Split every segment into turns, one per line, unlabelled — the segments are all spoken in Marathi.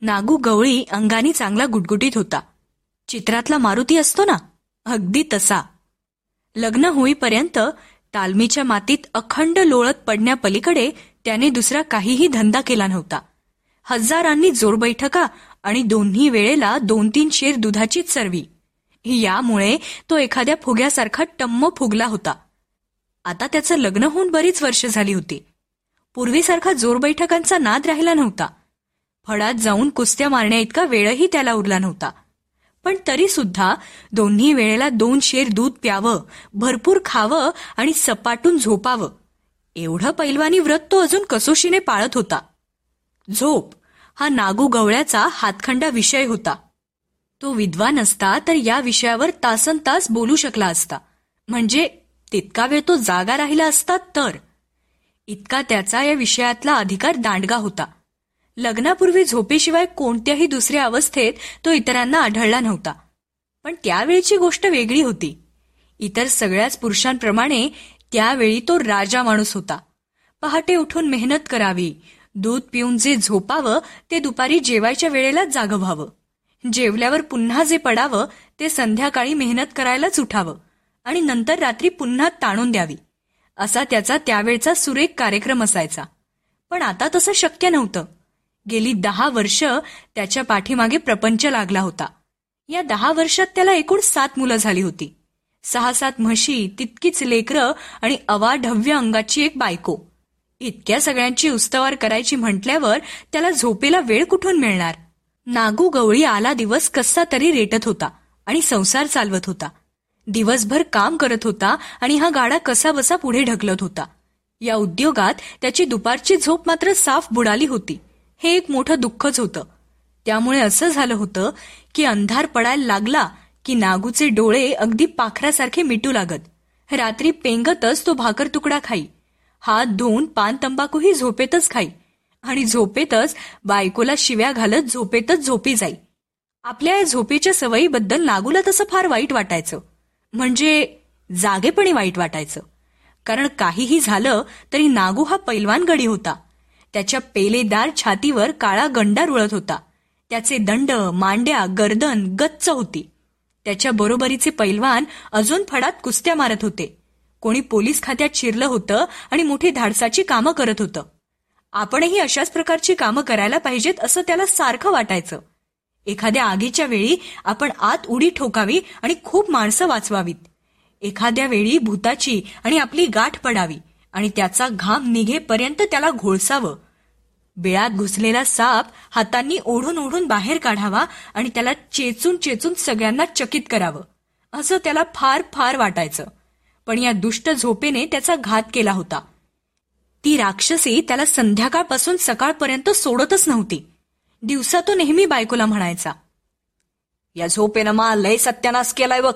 नागू गवळी अंगाने चांगला गुटगुटीत होता. चित्रातला मारुती असतो ना अगदी तसा. लग्न होईपर्यंत तालमीच्या मातीत अखंड लोळत पडण्यापलीकडे त्याने दुसरा काहीही धंदा केला नव्हता. हजारांनी जोरबैठका आणि दोन्ही वेळेला दोन तीन शेर दुधाचीच सर्वी यामुळे तो एखाद्या फुग्यासारखा टम्म फुगला होता. आता त्याचं लग्न होऊन बरीच वर्ष झाली होती. पूर्वीसारखा जोरबैठकांचा नाद राहिला नव्हता. हळात जाऊन कुस्त्या मारण्या इतका वेळही त्याला उरला नव्हता. पण तरी सुद्धा दोन्ही वेळेला दोन शेर दूध प्यावं भरपूर खावं आणि सपाटून झोपावं. एवढं पैलवानी व्रत तो अजून कसोशीने पाळत होता. झोप हा नागू गवळ्याचा हातखंडा विषय होता. तो विद्वान असता तर या विषयावर तासन तास बोलू शकला असता. म्हणजे तितका वेळ तो जागा राहिला असता तर. इतका त्याचा या विषयातला अधिकार दांडगा होता. लग्नापूर्वी झोपेशिवाय कोणत्याही दुसऱ्या अवस्थेत तो इतरांना आढळला नव्हता. पण त्यावेळीची गोष्ट वेगळी होती. इतर सगळ्याच पुरुषांप्रमाणे त्यावेळी तो राजा माणूस होता. पहाटे उठून मेहनत करावी दूध पिऊन जे झोपावं ते दुपारी जेवायच्या वेळेला जाग व्हावं. जेवल्यावर पुन्हा जे पडावं ते संध्याकाळी मेहनत करायलाच उठावं आणि नंतर रात्री पुन्हा ताणून द्यावी. असा त्याचा त्यावेळचा सुरेख कार्यक्रम असायचा. पण आता तसं शक्य नव्हतं. गेली दहा वर्ष त्याच्या पाठीमागे प्रपंच लागला होता. या दहा वर्षात त्याला एकूण सात मुलं झाली होती. सहा सात म्हशी तितकीच लेकरं आणि अवाढव्य अंगाची एक बायको. इतक्या सगळ्यांची उस्तवार करायची म्हटल्यावर त्याला झोपेला वेळ कुठून मिळणार? नागू गवळी आला दिवस कसा तरी रेटत होता आणि संसार चालवत होता. दिवसभर काम करत होता आणि हा गाडा कसा बसा पुढे ढकलत होता. या उद्योगात त्याची दुपारची झोप मात्र साफ बुडाली होती. हे एक मोठं दुःखच होतं. त्यामुळे असं झालं होतं की अंधार पडायला लागला की नागूचे डोळे अगदी पाखरासारखे मिटू लागत. रात्री पेंगतच तो भाकर तुकडा खाई. हात धुवून पान तंबाखूही झोपेतच खाई. आणि झोपेतच बायकोला शिव्या घालत झोपेतच झोपी जाई. आपल्या या झोपेच्या सवयीबद्दल नागूला तसं फार वाईट वाटायचं. म्हणजे जागेपणी वाईट वाटायचं. कारण काहीही झालं तरी नागू हा पैलवान गडी होता. त्याच्या पेलेदार छातीवर काळा गंडा रुळत होता. त्याचे दंड मांड्या गर्दन गच्च होती. त्याच्या बरोबरीचे पैलवान अजून फडात कुस्त्या मारत होते. कोणी पोलीस खात्यात शिरलं होतं आणि मोठी धाडसाची कामं करत होतं. आपणही अशाच प्रकारची कामं करायला पाहिजेत असं त्याला सारखं वाटायचं. एखाद्या आगीच्या वेळी आपण आत उडी ठोकावी आणि खूप माणसं वाचवावीत. एखाद्या वेळी भूताची आणि आपली गाठ पडावी. आणि त्याचा घाम निघेपर्यंत त्याला घोळसावं. बिळात घुसलेला साप हातांनी ओढून ओढून बाहेर काढावा आणि त्याला चेचून चेचून सगळ्यांना चकित करावं. असं त्याला फार फार वाटायचं. पण या दुष्ट झोपेने त्याचा घात केला होता. ती राक्षसी त्याला संध्याकाळपासून सकाळपर्यंत सोडतच नव्हती. दिवसा तो नेहमी बायकोला म्हणायचा या झोपेनं मा लय सत्यानाश केलाय बघ.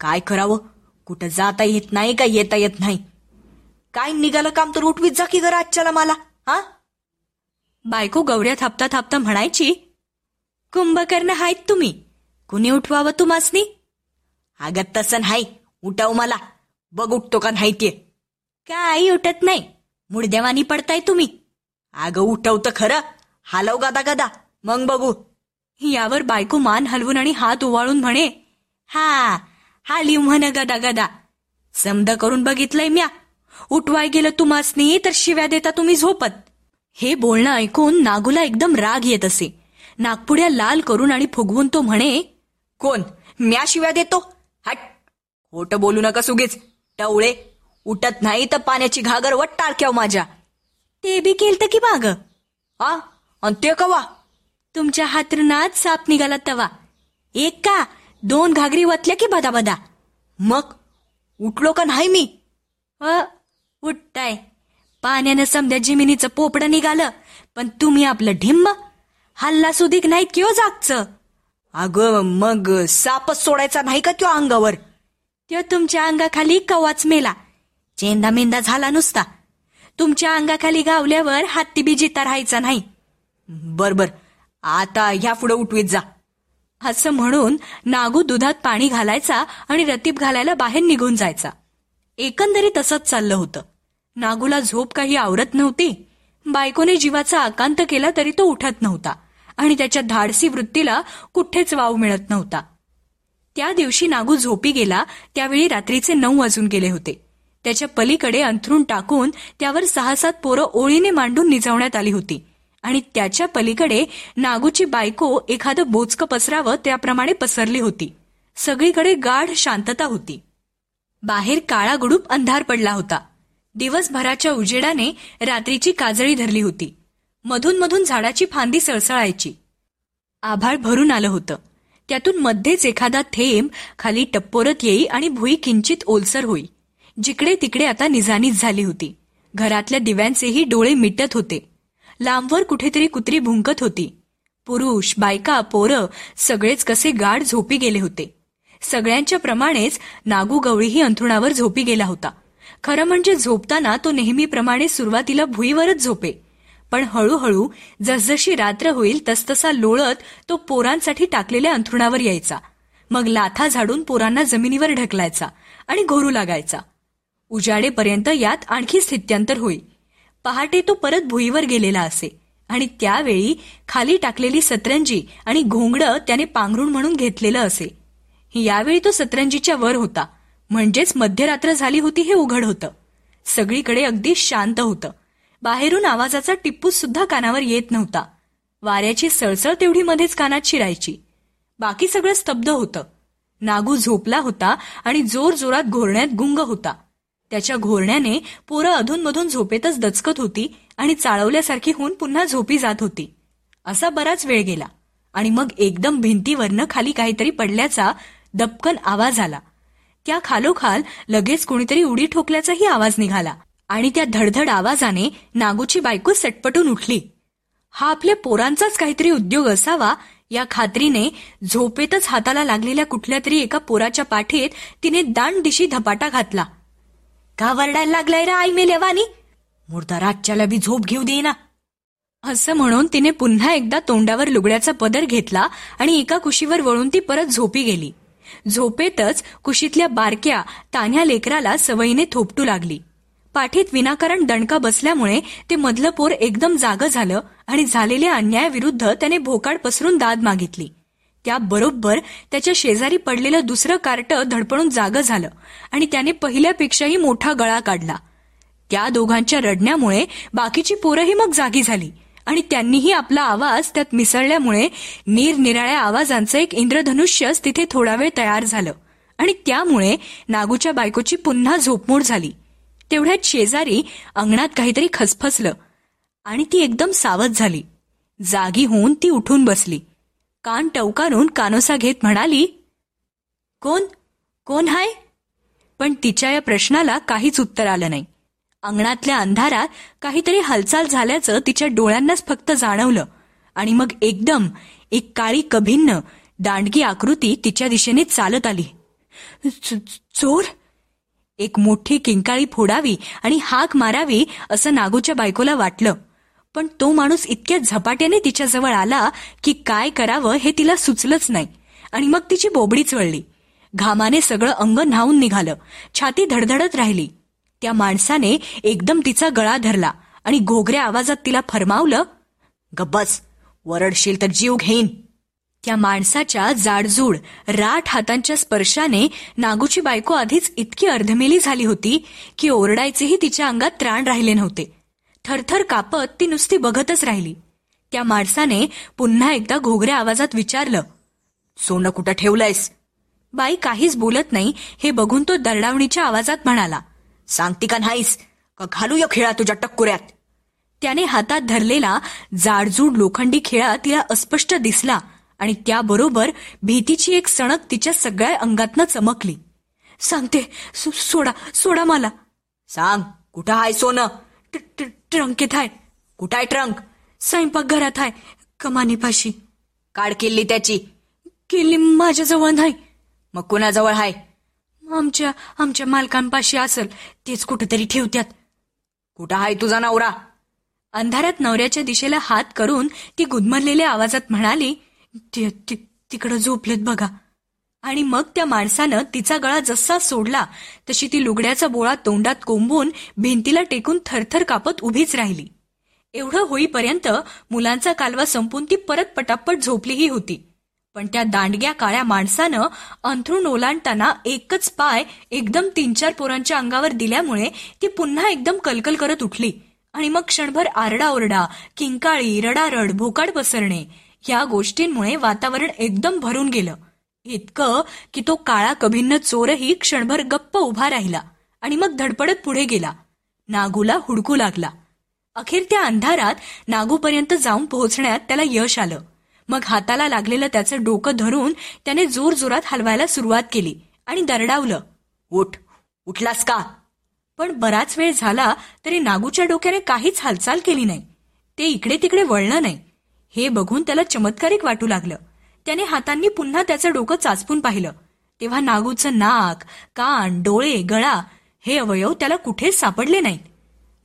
काय करावं? कुठं जाता येत नाही का येता येत नाही? काय निघालं काम तर उठवीत जा की गर आजच्याला मला हा? बायको गवड्या थापता थापता म्हणायची कुंभकर्ण हायत तुम्ही कुणी उठवावं तुम्हासनी? अगं तसं नाही उठाव मला बघ उठतो का नाही ते. काही उठत नाही मुडदेवानी पडताय तुम्ही. अगं उठवतं खरं हालव गदा गदा मग बघू. यावर बायको मान हलवून आणि हात ओवाळून म्हणे हा हा लिव म्हण गदा गदा समद करून बघितलंय म्या उठवाय गेलं तुम्हासनी तर शिव्या देता तुम्ही झोपत. हे बोलणं ऐकून नागूला एकदम राग येत असे. नागपुड्या लाल करून आणि फुगवून तो म्हणे कोण? म्या शिव्या देतो? हट. खोट बोलू नका सुगेच. टवळे उठत नाही तर पाण्याची घागर वट टाळक्याव माझ्या. ते बी केलत की माग? हा अन ते कवा? तुमच्या हातरुणात साप निघाला तवा. एक का? दोन घागरी वतल्या की बदा बदा मग? उठलो का नाही मी? अ उठताय. पाण्यानं समद्या जिमिनीचं पोपडं निघालं पण तुम्ही आपलं ढिम्म हल्ला सुधीक नाहीत किंवा जागचं? अगं मग सापच सोडायचा नाही का त्यो अंगावर? त्यो तुमच्या अंगाखाली कवाच मेला. चेंदा मेंदा झाला नुसता. तुमच्या अंगाखाली गावल्यावर हत्ती बी जिता राहायचा नाही. बर बर. आता ह्या पुढे उठवीत जा. असं म्हणून नागू दुधात पाणी घालायचा आणि रतीब घालायला बाहेर निघून जायचा. एकंदरीत तसंच चाललं होतं. नागूला झोप काही आवरत नव्हती. बायकोने जीवाचा आकांत केला तरी तो उठत नव्हता आणि त्याच्या धाडसी वृत्तीला कुठेच वाव मिळत नव्हता. त्या दिवशी नागू झोपी गेला त्यावेळी रात्रीचे नऊ वाजून गेले होते. त्याच्या पलीकडे अंथरून टाकून त्यावर सहा सात पोरं ओळीने मांडून निजवण्यात आली होती आणि त्याच्या पलीकडे नागूची बायको एखादं बोचकं पसरावं त्याप्रमाणे पसरली होती. सगळीकडे गाढ शांतता होती. बाहेर काळा गुडूप अंधार पडला होता. दिवसभराच्या उजेडाने रात्रीची काजळी धरली होती. मधून मधून झाडाची फांदी सळसळायची. आभाळ भरून आलं होतं. त्यातून मध्येच एखादा थेंब खाली टप्पोरत येई आणि भुई किंचित ओलसर होई. जिकडे तिकडे आता निजानीच झाली होती. घरातल्या दिव्यांचेही डोळे मिटत होते. लांबवर कुठेतरी कुत्री भुंकत होती. पुरुष बायका पोरं सगळेच कसे गाढ झोपी गेले होते. सगळ्यांच्या प्रमाणेच नागू गवळीही अंथरुणावर झोपी गेला होता. खरं म्हणजे झोपताना तो नेहमीप्रमाणे सुरुवातीला भुईवरच झोपे. पण हळूहळू जसजशी रात्र होईल तसतसा लोळत तो पोरांसाठी टाकलेल्या अंथरुणावर यायचा. मग लाथा झाडून पोरांना जमिनीवर ढकलायचा आणि घोरू लागायचा. उजाडेपर्यंत यात आणखी स्थित्यंतर होई. पहाटे तो परत भुईवर गेलेला असे आणि त्यावेळी खाली टाकलेली सतरंजी आणि घोंगडं त्याने पांघरुण म्हणून घेतलेलं असे. यावेळी तो सतरंजीच्या वर होता. म्हणजेच मध्यरात्र झाली होती हे उघड होतं. सगळीकडे अगदी शांत होतं. बाहेरून आवाजाचा टिप्पूस सुद्धा कानावर येत नव्हता. वाऱ्याची सळसळ तेवढी मध्येच कानात शिरायची. बाकी सगळं स्तब्ध होतं. नागू झोपला होता आणि जोर जोरात घोरण्यात गुंग होता. त्याच्या घोरण्याने पोरं अधूनमधून झोपेतच दचकत होती आणि चाळवल्यासारखी होऊन पुन्हा झोपी जात होती. असा बराच वेळ गेला आणि मग एकदम भिंतीवरनं खाली काहीतरी पडल्याचा दपकन आवाज आला. त्या खालोखाल लगेच कोणीतरी उडी ठोकल्याचाही आवाज निघाला आणि त्या धडधड आवाजाने नागूची बायको सटपटून उठली. हा आपल्या पोरांचाच काहीतरी उद्योग असावा या खात्रीने झोपेतच हाताला लागलेल्या कुठल्या तरी एका पोराच्या पाठीत तिने दांड दिशी धपाटा घातला. का वरडायला लागलाय रा आई मेलेवानी मुर्दा रातच्याला बी झोप घेऊ देईना. असं म्हणून तिने पुन्हा एकदा तोंडावर लुगड्याचा पदर घेतला आणि एका कुशीवर वळून ती परत झोपी गेली. झोपेतच कुशीतल्या बारक्या तान्ह्या लेकराला सवयीने थोपटू लागली. पाठीत विनाकारण दणका बसल्यामुळे ते मधलं पोर एकदम जाग झालं आणि झालेल्या अन्यायाविरुद्ध त्याने भोकाड पसरून दाद मागितली. त्याबरोबर त्याच्या शेजारी पडलेलं दुसरं कार्ट धडपडून जाग झालं आणि त्याने पहिल्यापेक्षाही मोठा गळा काढला. त्या दोघांच्या रडण्यामुळे बाकीची पोरंही मग जागी झाली. आणि त्यांनीही आपला आवाज त्यात मिसळल्यामुळे निरनिराळ्या आवाजांचं एक इंद्रधनुष्यच तिथे थोडा वेळ तयार झालं. आणि त्यामुळे नागूच्या बायकोची पुन्हा झोपमोड झाली. तेवढ्यात शेजारी अंगणात काहीतरी खसफसलं आणि ती एकदम सावध झाली. जागी होऊन ती उठून बसली. कान टवकारून कानोसा घेत म्हणाली कोण? कोण हाय? पण तिच्या या प्रश्नाला काहीच उत्तर आलं नाही. अंगणातल्या अंधारात काहीतरी हालचाल झाल्याचं तिच्या डोळ्यांनाच फक्त जाणवलं. आणि मग एकदम एक काळी कभिन्न दांडगी आकृती तिच्या दिशेने चालत आली. चोर? एक मोठी किंकाळी फोडावी आणि हाक मारावी असं नागूच्या बायकोला वाटलं. पण तो माणूस इतक्या झपाट्याने तिच्याजवळ आला की काय करावं हे तिला सुचलंच नाही. आणि मग तिची बोबडीच वळली घामाने सगळं अंग न्हावून निघालं. छाती धडधडत राहिली. त्या माणसाने एकदम तिचा गळा धरला आणि घोगऱ्या आवाजात तिला फरमावलं गब्बस वरडशील तर जीव घेईन. त्या माणसाच्या जाडजूड राठ हातांच्या स्पर्शाने नागूची बायको आधीच इतकी अर्धमेली झाली होती की ओरडायचेही तिच्या अंगात त्राण राहिले नव्हते. थरथर कापत ती नुसती बघतच राहिली. त्या माणसाने पुन्हा एकदा घोगऱ्या आवाजात विचारलं सोनं कुठं ठेवलंयस? बाई काहीच बोलत नाही हे बघून तो दरडावणीच्या आवाजात म्हणाला सांगती का नाहीस. का घालू या खेळा तुझ्या टक्कुऱ्यात? त्याने हातात धरलेला जाडजूड लोखंडी खेळा तिला अस्पष्ट दिसला आणि त्याबरोबर भीतीची एक सणक तिच्या सगळ्या अंगातनं चमकली. सांगते सोडा सोडा मला. सांग कुठं हाय सोनं? ट्रंकेत हाय कुठं आहे ट्रंक? स्वयंपाकघरात हाय कमानीपाशी. काढ किल्ली त्याची. किल्ली माझ्याजवळ नाही. मग कुणाजवळ हाय आमच्या आमच्या मालकांपाशी असल तेच कुठेतरी ठेवत्यात. कुठं आहे तुझा नवरा? अंधारात नवऱ्याच्या दिशेला हात करून ती गुदमरलेल्या आवाजात म्हणाली तिकडं झोपलेत बघा. आणि मग त्या माणसानं तिचा गळा जसा सोडला तशी ती लुगड्याचा बोळा तोंडात कोंबून भिंतीला टेकून थरथर कापत उभीच राहिली. एवढं होईपर्यंत मुलांचा कालवा संपून ती परत पटापट झोपलीही होती. पण त्या दांडग्या काळ्या माणसानं अंथरूण ओलांडताना एकच पाय एकदम तीन चार पोरांच्या अंगावर दिल्यामुळे ती पुन्हा एकदम कलकल करत उठली. आणि मग क्षणभर आरडाओरडा किंकाळी रडारड भोकाड पसरणे या गोष्टींमुळे वातावरण एकदम भरून गेलं. इतकं की तो काळा कभिन्न चोरही क्षणभर गप्प उभा राहिला आणि मग धडपडत पुढे गेला. नागूला हुडकू लागला. अखेर त्या अंधारात नागूपर्यंत जाऊन पोहोचण्यात त्याला यश आलं. मग हाताला लागलेलं त्याचं डोकं धरून त्याने जोर जोरात हलवायला सुरुवात केली आणि दरडावलं उठ उठलास का? पण बराच वेळ झाला तरी नागूच्या डोक्याने काहीच हालचाल केली नाही. ते इकडे तिकडे वळलं नाही. हे बघून त्याला चमत्कारिक वाटू लागलं. त्याने हातांनी पुन्हा त्याचं डोकं चाचपून पाहिलं. तेव्हा नागूचं नाक कान डोळे गळा हे अवयव त्याला कुठेच सापडले नाहीत.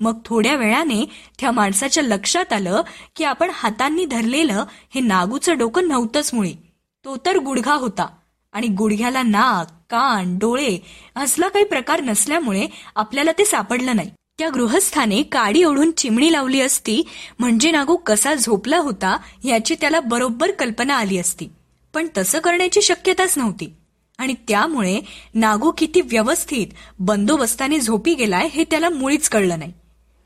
मग थोड्या वेळाने त्या माणसाच्या लक्षात आलं की आपण हातांनी धरलेलं हे नागूचं डोकं नव्हतंच मुळे. तो तर गुडघा होता आणि गुडघ्याला नाक कान डोळे असला काही प्रकार नसल्यामुळे आपल्याला ते सापडलं नाही. त्या गृहस्थाने काडी ओढून चिमणी लावली असती म्हणजे नागू कसा झोपला होता याची त्याला बरोबर कल्पना आली असती. पण तसं करण्याची शक्यताच नव्हती. आणि त्यामुळे नागू किती व्यवस्थित बंदोबस्ताने झोपी गेलाय हे त्याला मुळीच कळलं नाही.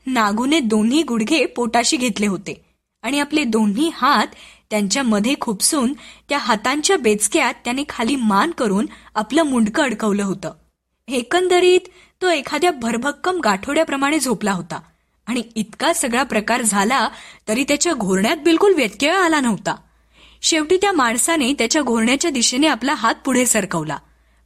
नागूने दोन्ही गुडघे पोटाशी घेतले होते. आणि आपले दोन्ही हात त्यांच्या मध्ये खुपसून त्या हातांच्या बेचक्यात त्याने खाली मान करून आपलं मुंडकं अडकवलं होतं. एकंदरीत तो एखाद्या भरभक्कम गाठोड्याप्रमाणे झोपला होता. आणि इतका सगळा प्रकार झाला तरी त्याच्या घोरण्यात बिलकुल व्यत्यय आला नव्हता. शेवटी त्या माणसाने त्याच्या घोरण्याच्या दिशेने आपला हात पुढे सरकवला.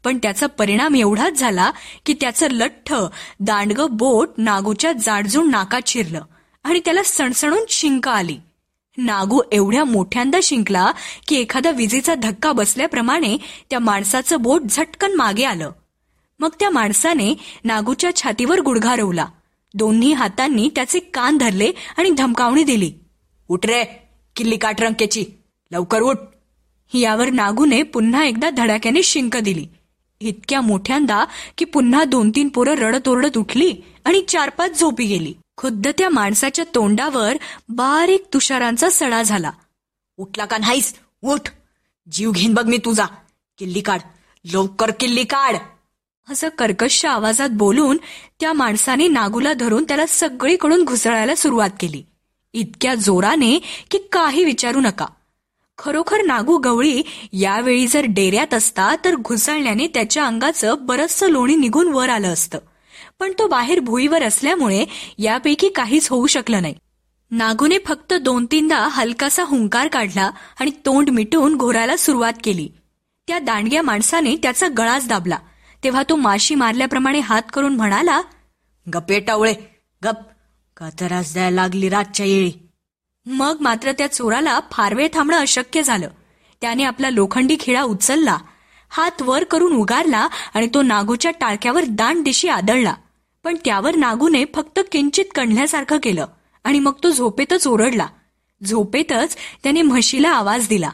पण त्याचा परिणाम एवढाच झाला की त्याचं लठ्ठ दांडगं बोट नागूच्या जाडजूड नाकात शिरलं आणि त्याला सणसणून शिंक आली. नागू एवढ्या मोठ्यांदा शिंकला की एखादा विजेचा धक्का बसल्याप्रमाणे त्या माणसाचं बोट झटकन मागे आलं. मग त्या माणसाने नागूच्या छातीवर गुडघा रोवला दोन्ही हातांनी त्याचे कान धरले आणि धमकावणी दिली. उठ रे किल्ली काटरंकेची. लवकर उठ. यावर नागूने पुन्हा एकदा धडाक्याने शिंक दिली. इतक्या मोठ्यांदा की पुन्हा दोन तीन पोरं रडत ओरडत उठली आणि चार पाच झोपी गेली. खुद्द त्या माणसाच्या तोंडावर बारीक तुषारांचा सडा झाला. उठला का नाहीस? उठ! जीव घेईन बघ मी तुझा. किल्ली काढ. लवकर किल्ली काढ. असं कर्कश आवाजात बोलून त्या माणसाने नागूला धरून त्याला सगळीकडून घुसळायला सुरुवात केली. इतक्या जोराने की काही विचारू नका. खरोखर नागू गवळी यावेळी जर डेऱ्यात असता तर घुसळण्याने त्याच्या अंगाचं बरचसं लोणी निघून वर आलं असतं. पण तो बाहेर भुईवर असल्यामुळे यापैकी काहीच होऊ शकलं नाही. नागूने फक्त दोन तीनदा हलकासा हुंकार काढला आणि तोंड मिटून घोरायला सुरुवात केली. त्या दांडग्या माणसाने त्याचा गळाच दाबला. तेव्हा तो माशी मारल्याप्रमाणे हात करून म्हणाला गप्पे टावळे गप का द्यायला लागली रातच्या येळी. मग मात्र त्या चोराला फारवे थांबणं अशक्य झालं. त्याने आपला लोखंडी खिळा उचलला. हात वर करून उगारला आणि तो नागूच्या टाळक्यावर दांड दिशी आदळला. पण त्यावर नागूने फक्त किंचित कणल्यासारखं केलं आणि मग तो झोपेतच ओरडला. झोपेतच त्याने म्हशीला आवाज दिला.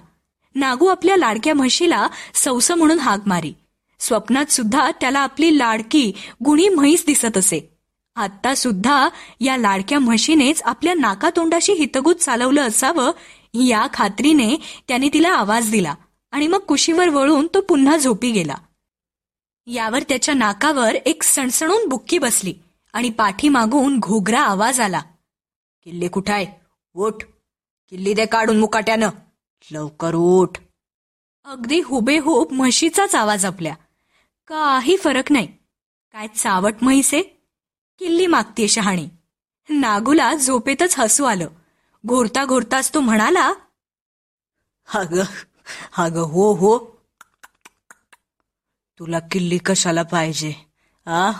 नागू आपल्या लाडक्या म्हशीला सौस म्हणून हाक मारी. स्वप्नात सुद्धा त्याला आपली लाडकी गुणी म्हैस दिसत असे. आता सुद्धा या लाडक्या म्हशीनेच आपल्या नाकातोंडाशी हितगुत चालवलं असावं या खात्रीने त्याने तिला आवाज दिला आणि मग कुशीवर वळून तो पुन्हा झोपी गेला. यावर त्याच्या नाकावर एक सणसणून बुक्की बसली आणि पाठीमागून घोगरा आवाज आला. किल्ली कुठाय? ओठ किल्ली दे काढून मुकाट्यानं. लवकर ओठ अगदी हुबेहूब म्हशीचाच आवाज आपल्या. काही फरक नाही. काय चावट म्हैसे किल्ली मागतीये शहाणी. नागूला झोपेतच हसू आलं. घोरता घोरताच तो म्हणाला अग अग हो हो. तुला किल्ली कशाला पाहिजे आ?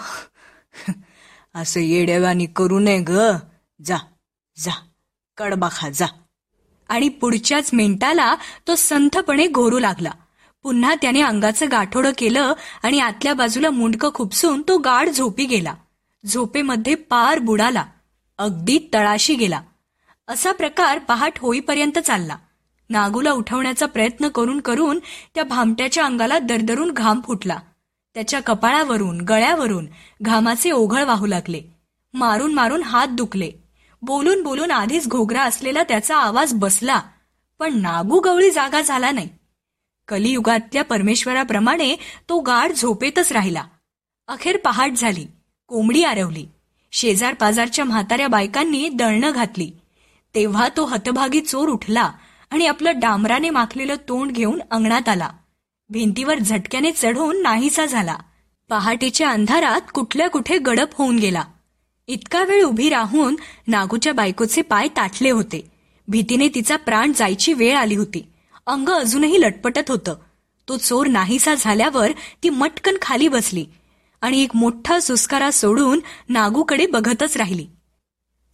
असं येड्यावानी करू नये ग. जा जा. कडबा खा जा. आणि पुढच्याच मिनिटाला तो संथपणे घोरू लागला. पुन्हा त्याने अंगाचं गाठोडं केलं आणि आतल्या बाजूला मुंडकं खुपसून तो गाढ झोपी गेला. झोपेमध्ये पार बुडाला. अगदी तळाशी गेला. असा प्रकार पहाट होईपर्यंत चालला. नागूला उठवण्याचा प्रयत्न करून करून त्या भामट्याच्या अंगाला दरदरून घाम फुटला. त्याच्या कपाळावरून गळ्यावरून घामाचे ओघळ वाहू लागले. मारून मारून हात दुखले. बोलून बोलून आधीच घोगरा असलेला त्याचा आवाज बसला. पण नागू गवळी जागा झाला नाही. कलियुगातल्या परमेश्वराप्रमाणे तो गाढ झोपेतच राहिला. अखेर पहाट झाली. कोंबडी आरवली. शेजार पाजारच्या म्हाताऱ्या बायकांनी दळणं घातली. तेव्हा तो हतभागी चोर उठला आणि आपलं डांबराने माखलेलं तोंड घेऊन अंगणात आला. भिंतीवर झटक्याने चढून नाहीसा झाला. पहाटेच्या अंधारात कुठल्या कुठे गडप होऊन गेला. इतका वेळ उभी राहून नागूच्या बायकोचे पाय ताटले होते. भीतीने तिचा प्राण जायची वेळ आली होती. अंग अजूनही लटपटत होतं. तो चोर नाहीसा झाल्यावर ती मटकन खाली बसली. आणि एक मोठा सुस्कारा सोडून नागूकडे बघतच राहिली.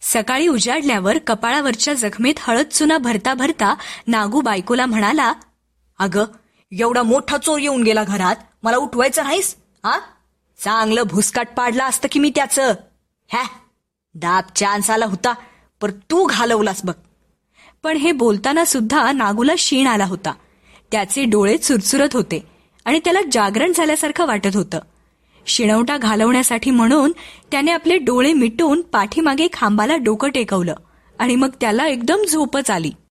सकाळी उजाडल्यावर कपाळावरच्या जखमेत हळद चुना भरता भरता नागू बायकोला म्हणाला अगं एवढा मोठा चोर येऊन गेला घरात. मला उठवायचं नाहीस हा? चांगलं भुसकाट पाडला असतं की मी त्याचं? हॅ? दाब चान्स आला होता पर तू घालवलास बघ. पण हे बोलताना सुद्धा नागूला शीण आला होता. त्याचे डोळे चुरचुरत होते आणि त्याला जागरण झाल्यासारखं वाटत होतं. शिणवटा घालवण्यासाठी म्हणून त्याने आपले डोळे मिटून पाठीमागे खांबाला डोकं टेकवलं आणि मग त्याला एकदम झोपच आली.